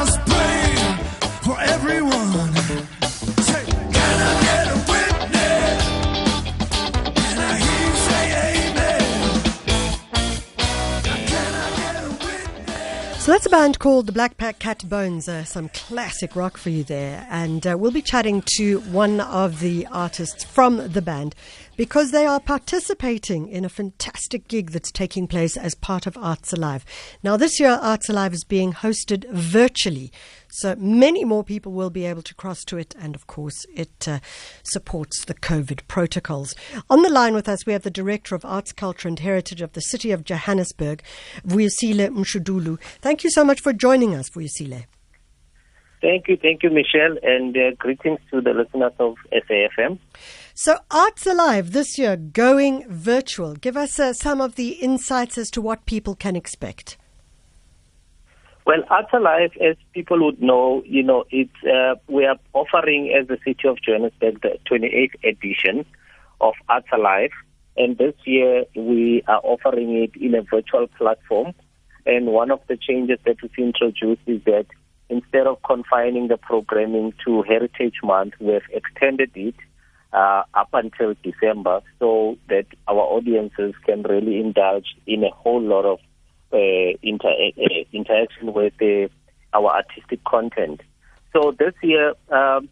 Santa's band called the Black Pack Cat Bones, uh, some classic rock for you there. And uh, we'll be chatting to one of the artists from the band because they are participating in a fantastic gig that's taking place as part of Arts Alive. Now, this year, Arts Alive is being hosted virtually. So many more people will be able to cross to it, and of course, it uh, supports the COVID protocols. On the line with us, we have the Director of Arts, Culture and Heritage of the City of Johannesburg, Vuyisile Mshudulu. Thank you so much for joining us, Vuyisile. Thank you, thank you, Michelle, and uh, greetings to the listeners of SAFM. So, Arts Alive this year going virtual. Give us uh, some of the insights as to what people can expect. Well, Alive, as people would know, you know, it's uh, we are offering as the City of Johannesburg the 28th edition of Alive, and this year we are offering it in a virtual platform. And one of the changes that we've introduced is that instead of confining the programming to Heritage Month, we've extended it uh, up until December so that our audiences can really indulge in a whole lot of inter- uh, interaction with uh, our artistic content. So this year, um,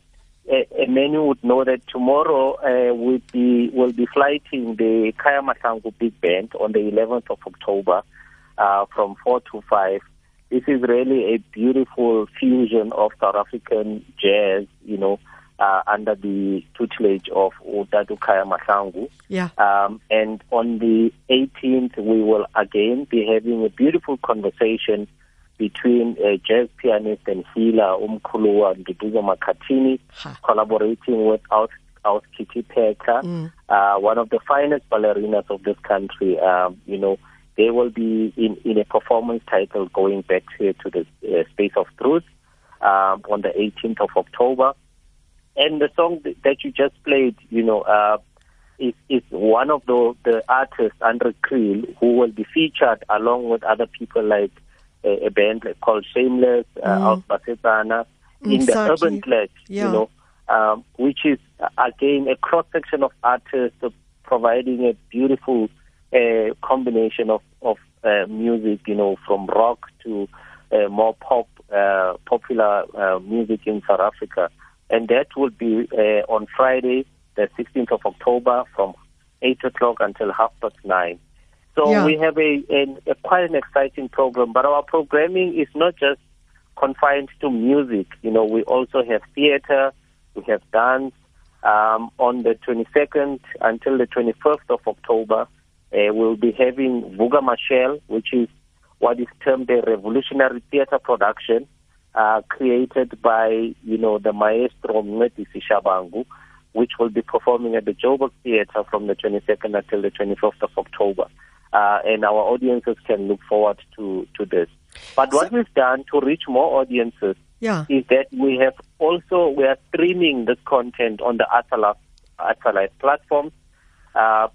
many would know that tomorrow uh, we'll be will be flighting the Khaya Mahlangu Big Band on the 11th of October uh, from 4 to 5. This is really a beautiful fusion of South African jazz, you know, uh, under the tutelage of Udadu Khaya Mahlangu. Yeah. Um, and on the 18th, we will again be having a beautiful conversation between uh, jazz pianist and healer Umkuluwa Nduduzo Makhathini, Ha. collaborating with Aus, Aus Kitty Peka, Mm. uh, one of the finest ballerinas of this country. Um, you know, they will be in, in a performance title going back here to the uh, Space of Truth um, on the 18th of October. And the song that you just played, you know, uh, is, is one of the, the artists, Andre Kriel, who will be featured along with other people like uh, a band called Shameless, uh, Mm. Out Basetsana, in the. Urban Clash, Yeah. you know, um, which is, uh, again, a cross section of artists providing a beautiful uh, combination of, of uh, music, you know, from rock to uh, more pop, uh, popular uh, music in South Africa. And that will be uh, on Friday, the 16th of October, from 8 o'clock until half past 9. So Yeah. we have a, a, a quite an exciting program, but our programming is not just confined to music. You know, we also have theater, we have dance. Um, on the 22nd until the 21st of October, uh, we'll be having Vuga Mashel, which is what is termed a revolutionary theater production uh, created by, you know, the maestro Mncedisi Shabangu, which will be performing at the Joburg Theatre from the 22nd until the 21st of October. Uh, and our audiences can look forward to, to this. But what we've done to reach more audiences Yeah. is that we have also we are streaming this content on the Atala Atala platform. Uh,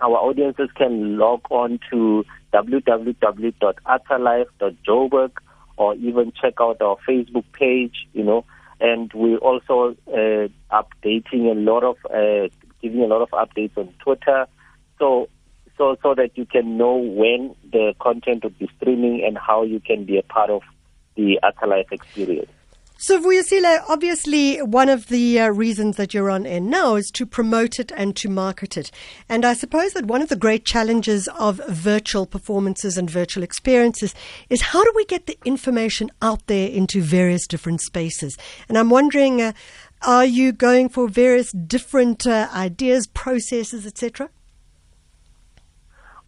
our audiences can log on to www.atalife.joburg or even check out our Facebook page, you know, and we also uh, updating a lot of uh, giving a lot of updates on Twitter. So so so that you can know when the content will be streaming and how you can be a part of the Atalife experience. So, Vuyisile, obviously, one of the uh, reasons that you're on air now is to promote it and to market it. And I suppose that one of the great challenges of virtual performances and virtual experiences is how do we get the information out there into various different spaces? And I'm wondering, uh, are you going for various different uh, ideas, processes, etc.?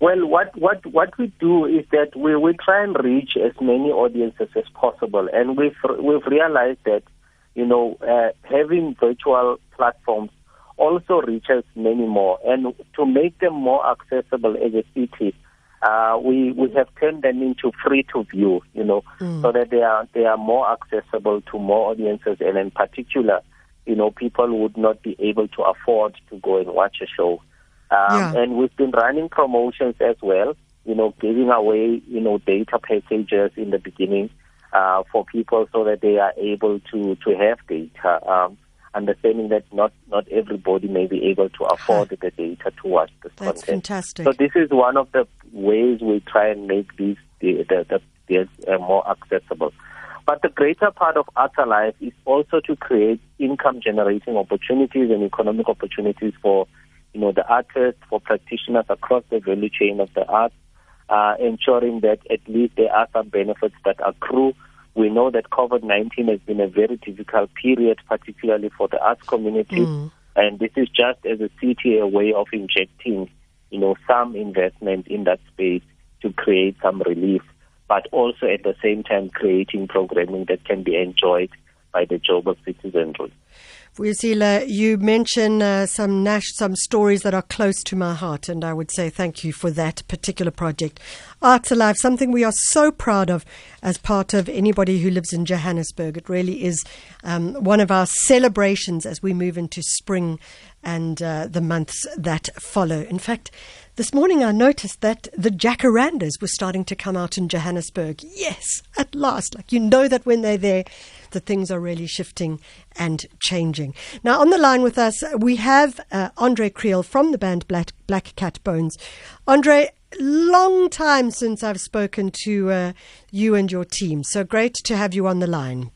Well, what, what, what we do is that we, we try and reach as many audiences as possible. And we've, we've realized that, you know, uh, having virtual platforms also reaches many more. And to make them more accessible as a city, uh, we, we have turned them into free to view, you know, so that they are, they are more accessible to more audiences. And in particular, you know, people would not be able to afford to go and watch a show. Um, Yeah. And we've been running promotions as well, you know, giving away, you know, data packages in the beginning uh, for people so that they are able to, to have data. Um, understanding that not, not everybody may be able to afford the data to watch this That's content. fantastic. So this is one of the ways we try and make these the, the, the, uh, more accessible. But the greater part of Arts Alive is also to create income generating opportunities and economic opportunities for you know the artists, for practitioners across the value chain of the arts, uh, ensuring that at least there are some benefits that accrue. We know that COVID 19 has been a very difficult period, particularly for the arts community. And this is just as a city a way of injecting, you know, some investment in that space to create some relief, but also at the same time creating programming that can be enjoyed by the Joburg citizenry. Vuyisile, you mention uh, some Nash, some stories that are close to my heart, and I would say thank you for that particular project. Arts Alive, something we are so proud of as part of anybody who lives in Johannesburg. It really is um, one of our celebrations as we move into spring and uh, the months that follow. In fact, this morning I noticed that the jacarandas were starting to come out in Johannesburg. Yes, at last. Like you know that when they're there, that things are really shifting and changing. Now, on the line with us, we have uh, Andre Kriel from the band Black, Black Cat Bones. Andre, long time since I've spoken to uh, you and your team. So great to have you on the line.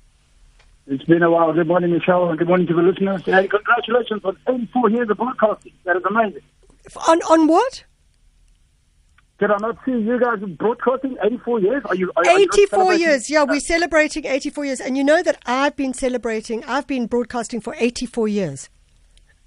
It's been a while. Good morning, Michelle, and good morning to the listeners. Hey, congratulations on 84 years of broadcasting. That is amazing. On on what? Did I not see you guys broadcasting 84 years? Are you? Are, are you 84 years. Yeah, we're uh, celebrating 84 years. And you know that I've been celebrating, I've been broadcasting for 84 years.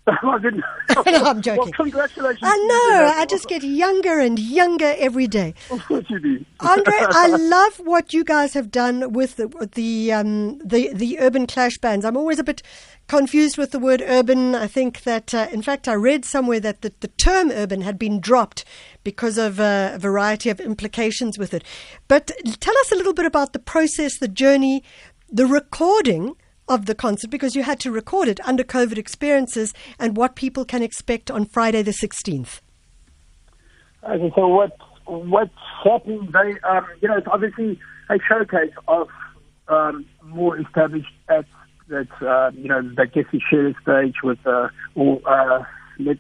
I didn't. No, I'm joking. Well, congratulations. I know. I just get younger and younger every day. Of course you do. Andre, I love what you guys have done with the the um, the the urban clash bands. I'm always a bit confused with the word urban. I think that, uh, in fact, I read somewhere that the, the term urban had been dropped because of uh, a variety of implications with it. But tell us a little bit about the process, the journey, the recording of the concert, because you had to record it under COVID experiences, and what people can expect on Friday the 16th. Okay, so what what's happening? They, um, you know, it's obviously a showcase of um, more established acts that uh, you know that get to share the stage with, uh, or uh, let,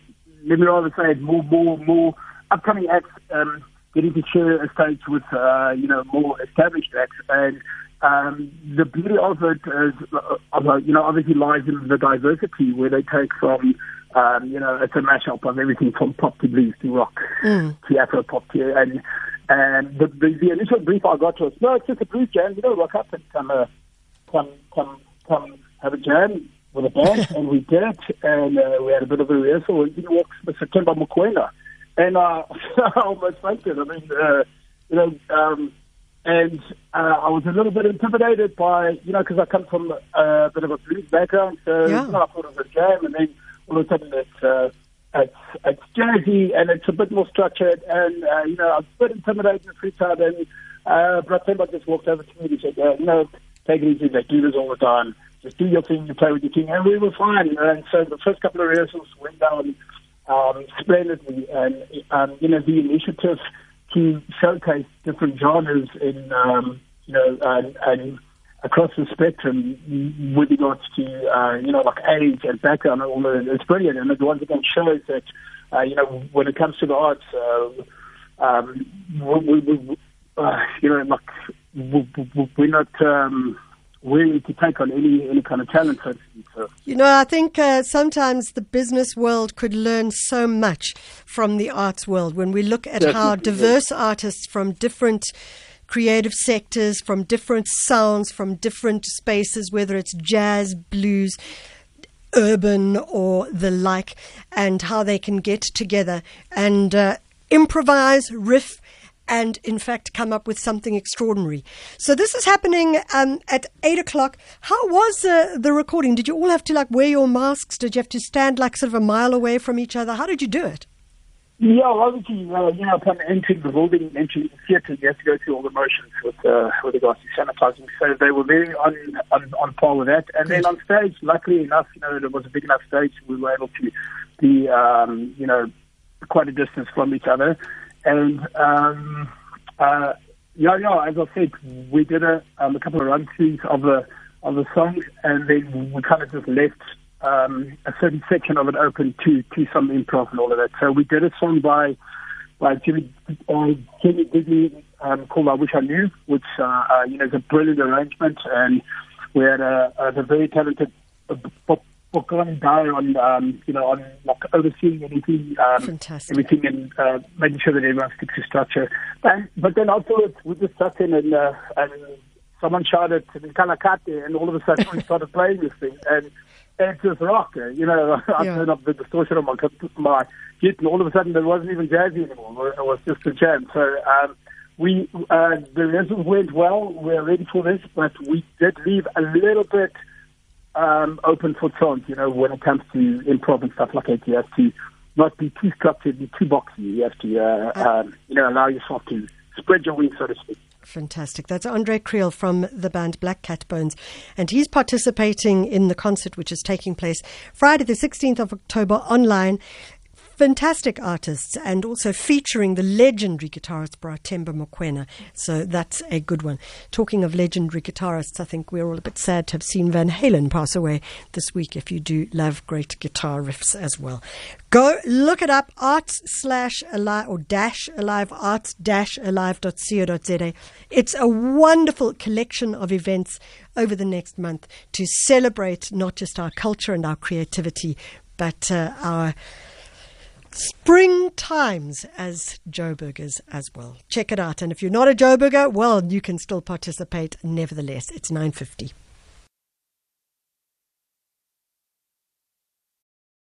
let me rather say, more more more upcoming acts um, getting to share a stage with uh, you know more established acts and. Um, the beauty of it is, uh, uh, you know, obviously lies in the diversity where they take from, um, you know, it's a mashup of everything from pop to blues to rock to Afro pop to, and and the, the the initial brief I got was, no, it's just a blues jam, you know, rock up and come, uh, come, come, come, have a jam with a band, and we did it, and uh, we had a bit of a rehearsal, and in walks Mr. Kimba Mukwena, and uh, I almost fainted. I mean, uh, you know. Um, and uh, I was a little bit intimidated by, you know, because I come from a bit of a blues background, so Yeah. you know, I thought it was a jam, and then all of a sudden it's uh, it's it's jazzy and it's a bit more structured, and uh, you know, I was a bit intimidated the first time, and uh, Bra Themba just walked over to me and he said, uh, you know, take it easy, they do this all the time, just do your thing, you play with your thing, and we were fine. And so the first couple of rehearsals went down um, splendidly, and um, you know, the initiative to showcase different genres in, um, you know, and, and across the spectrum with regards to, uh, you know, like age and background and all that. It's brilliant. And it once again shows that, uh, you know, when it comes to the arts, uh, um, we, we, we, uh, you know, like, we, we- we're not um, willing to take on any, any kind of talent. So, to speak. so You know, I think uh, sometimes the business world could learn so much from the arts world when we look at how diverse artists from different creative sectors, from different sounds, from different spaces, whether it's jazz, blues, urban, or the like, and how they can get together and uh, improvise, riff, and in fact come up with something extraordinary. So this is happening um, at eight o'clock. How was uh, the recording? Did you all have to like wear your masks? Did you have to stand like sort of a mile away from each other? How did you do it? Yeah, obviously, uh, you know, upon entering the building, entering the theatre, you have to go through all the motions with, uh, with regards to sanitizing. So they were very on, on, on par with that. And then on stage, luckily enough, you know, there was a big enough stage, we were able to be, um, you know, quite a distance from each other. And, um, uh, yeah, yeah. As I said, we did a, um, a couple of run throughs of the of the song, and then we kind of just left um, a certain section of it open to to some improv and all of that. So we did a song by by Jimmy uh, Jimmy Digney um, called "I Wish I Knew," which uh, uh, you know is a brilliant arrangement, and we had a, a very talented. Uh, Bokani guy on, um, you know, on like overseeing anything, um, everything, and uh, making sure that everyone sticks to structure. But, but then afterwards, we just sat in and uh, and someone shouted in Kalakate, and all of a sudden we started playing this thing, and it's just rock. uh, You know, I Yeah. turned up the distortion on my my kit, and all of a sudden it wasn't even jazzy anymore. It was just a jam. So. Um, we uh, the rehearsals went well. We're ready for this, but we did leave a little bit um, open for chance, you know, when it comes to improv and stuff like that. You have to not be too structured, be too boxy. You have to, uh, um, you know, allow yourself to spread your wings, so to speak. Fantastic. That's Andre Kriel from the band Black Cat Bones. And he's participating in the concert, which is taking place Friday, the 16th of October online. Fantastic artists and also featuring the legendary guitarist Bra Themba Mokoena. So that's a good one. Talking of legendary guitarists, I think we're all a bit sad to have seen Van Halen pass away this week if you do love great guitar riffs as well. Go look it up, arts slash alive or dash alive, arts dash alive.co.za. It's a wonderful collection of events over the next month to celebrate not just our culture and our creativity, but uh, our spring times as Joburgers as well. Check it out. And if you're not a Joburger, well, you can still participate nevertheless. It's 950.